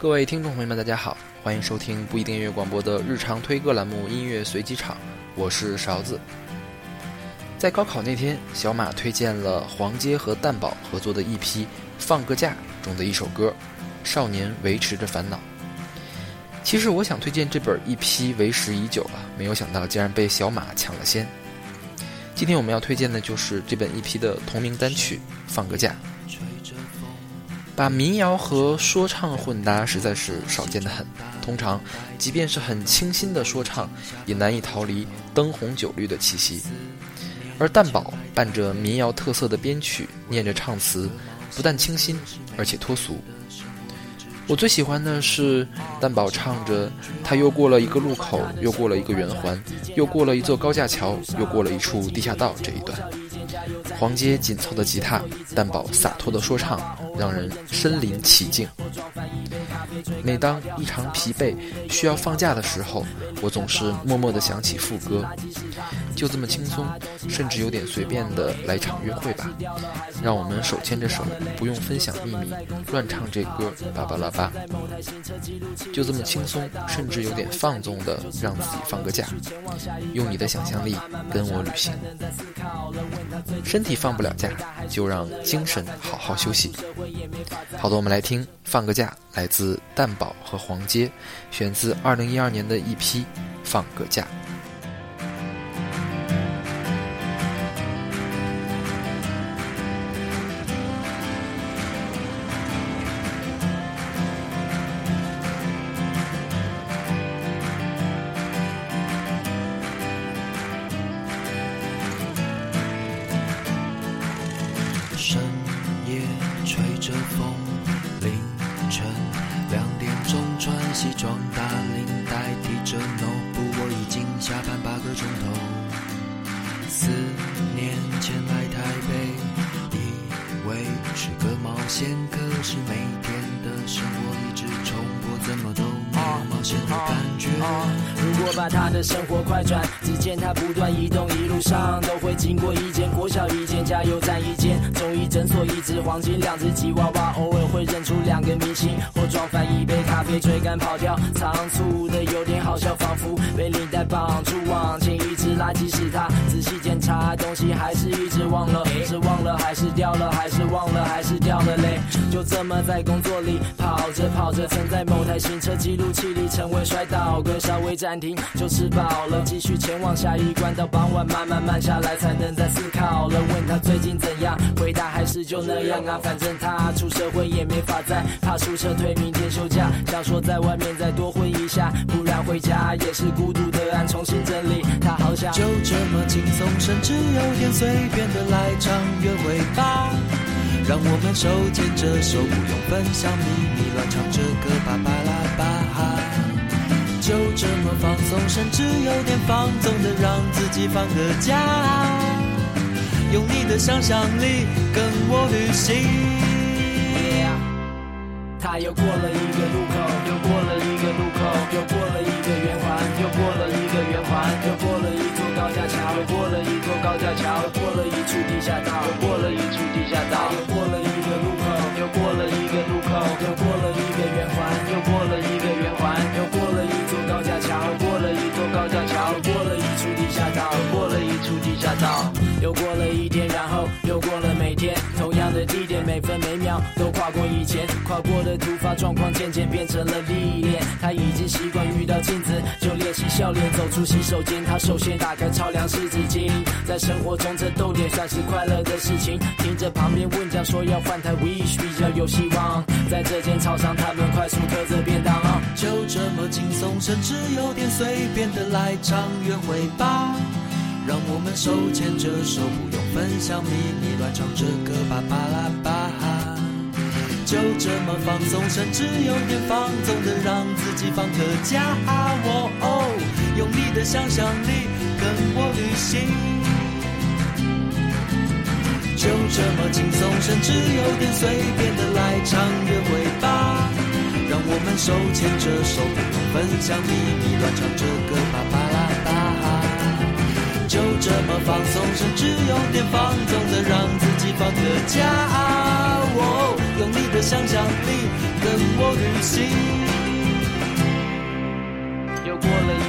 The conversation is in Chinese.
各位听众朋友们，大家好，欢迎收听不一定音乐广播的日常推歌栏目《音乐随机场》，我是勺子。在高考那天，小马推荐了黄阶和蛋宝合作的一批《放个假》中的一首歌《少年维持着烦恼》。其实我想推荐这本一批为时已久了，没有想到竟然被小马抢了先。今天我们要推荐的就是这本一批的同名单曲《放个假》。把民谣和说唱混搭实在是少见的很。通常，即便是很清新的说唱，也难以逃离灯红酒绿的气息。而蛋宝伴着民谣特色的编曲，念着唱词，不但清新，而且脱俗。我最喜欢的是蛋宝唱着：“他又过了一个路口，又过了一个圆环，又过了一座高架桥，又过了一处地下道。”这一段。黄阶紧凑的吉他，蛋宝洒脱的说唱，让人身临其境。每当异常疲惫、需要放假的时候，我总是默默地想起副歌，就这么轻松，甚至有点随便的来场约会吧。让我们手牵着手，不用分享秘密，乱唱这歌，巴巴拉巴。就这么轻松，甚至有点放纵的让自己放个假，用你的想象力跟我旅行。身体放不了假，就让精神好好休息。好的，我们来听《放个假》，来自蛋宝和黄阶，选自二零一二年的一批《放个假》。深夜吹着风，凌晨两点钟穿西装打领带提着 no 不，我已经下班八个钟头。四年前来台北，以为是个冒险，可是每天的生活一直重播，怎么都没有冒险的感觉。我把他的生活快转，只见他不断移动，一路上都会经过一间国小、一间加油站、一间中医诊所、一只黄金、两只吉娃娃，偶尔会认出两个明星，或撞翻一杯咖啡，追赶跑掉，仓促的有点好笑，仿佛被领带绑住往前，一只垃圾是他，仔细检查东西还是一直忘了，是忘了还是掉了，还是就这么在工作里跑着跑着，曾在某台行车记录器里成为摔倒歌，稍微暂停就吃饱了，继续前往下一关，到傍晚慢慢慢下来才能再思考了。问他最近怎样，回答还是就那样啊，反正他出社会也没法再怕出撤退，明天休假，想说在外面再多混一下，不然回家也是孤独的案，重新整理。他好想就这么轻松，甚至有点随便的来场约会吧。让我们手牵着手，不用分享秘密，乱唱着歌，巴巴拉巴。就这么放松，甚至有点放纵的让自己放个假。用你的想象力跟我旅行。他又过了一个路口，又过了一个路口，又过了一个圆环，又过了一个圆环，又过了一座高架桥，又过了一座高架桥，过了一处地下道，又过了一处地下道，一处地下道，又过了一天，然后又过了每天，同样的地点，每分每秒都跨过以前跨过的突发状况，渐渐变成了历练。他已经习惯遇到镜子就练习笑脸，走出洗手间，他首先打开超凉湿纸巾。在生活中这逗点算是快乐的事情，听着旁边问讲说要换台 Wish 比较有希望。在这间操场，他们快速嗑着便当。就这么轻松，甚至有点随便的来场约会吧。让我们手牵着手，不用分享秘密，乱唱着歌，巴巴拉巴。就这么放松，甚至有点放纵的让自己放个假。哦哦，用你的想象力跟我旅行。就这么轻松，甚至有点随便的来场约会吧。让我们手牵着手，不用分享秘密，乱唱着歌，巴巴。这么放松，甚至有点放纵的，让自己放个假。哦，用你的想象力跟我旅行。又过了。